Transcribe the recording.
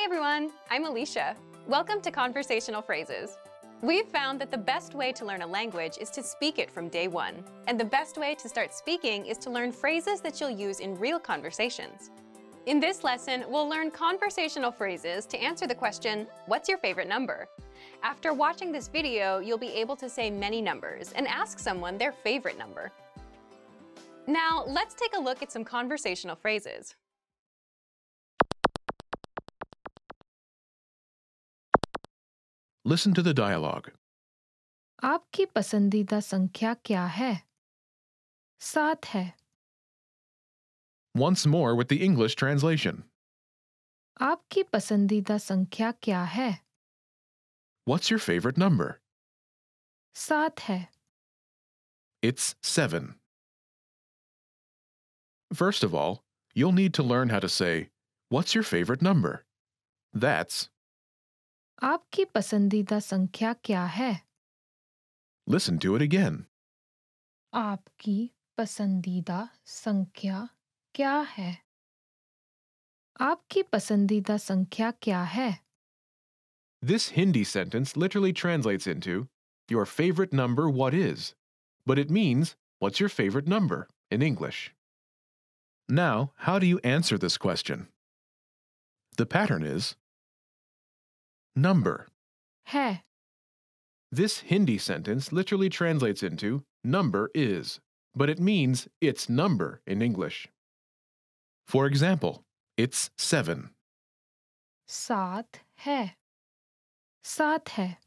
Hi everyone, I'm Alicia. Welcome to Conversational Phrases. We've found that the best way to learn a language is to speak it from day one. And the best way to start speaking is to learn phrases that you'll use in real conversations. In this lesson, we'll learn conversational phrases to answer the question, what's your favorite number? After watching this video, you'll be able to say many numbers and ask someone their favorite number. Now, let's take a look at some conversational phrases. Listen to the dialogue. आपकी पसंदीदा संख्या क्या है सात है Once more with the English translation. आपकी पसंदीदा संख्या क्या है What's your favorite number? सात है It's seven. First of all, you'll need to learn how to say, What's your favorite number? That's आपकी पसंदीदा संख्या क्या है listen to it again. आपकी पसंदीदा संख्या क्या है आपकी पसंदीदा संख्या क्या है This Hindi sentence literally translates into, Your favorite number, what is? But it means, What's your favorite number in English? Now, how do you answer this question? The pattern is number. Hai. This Hindi sentence literally translates into number is, but it means its number in English. For example, it's seven. Saat hai. Saat hai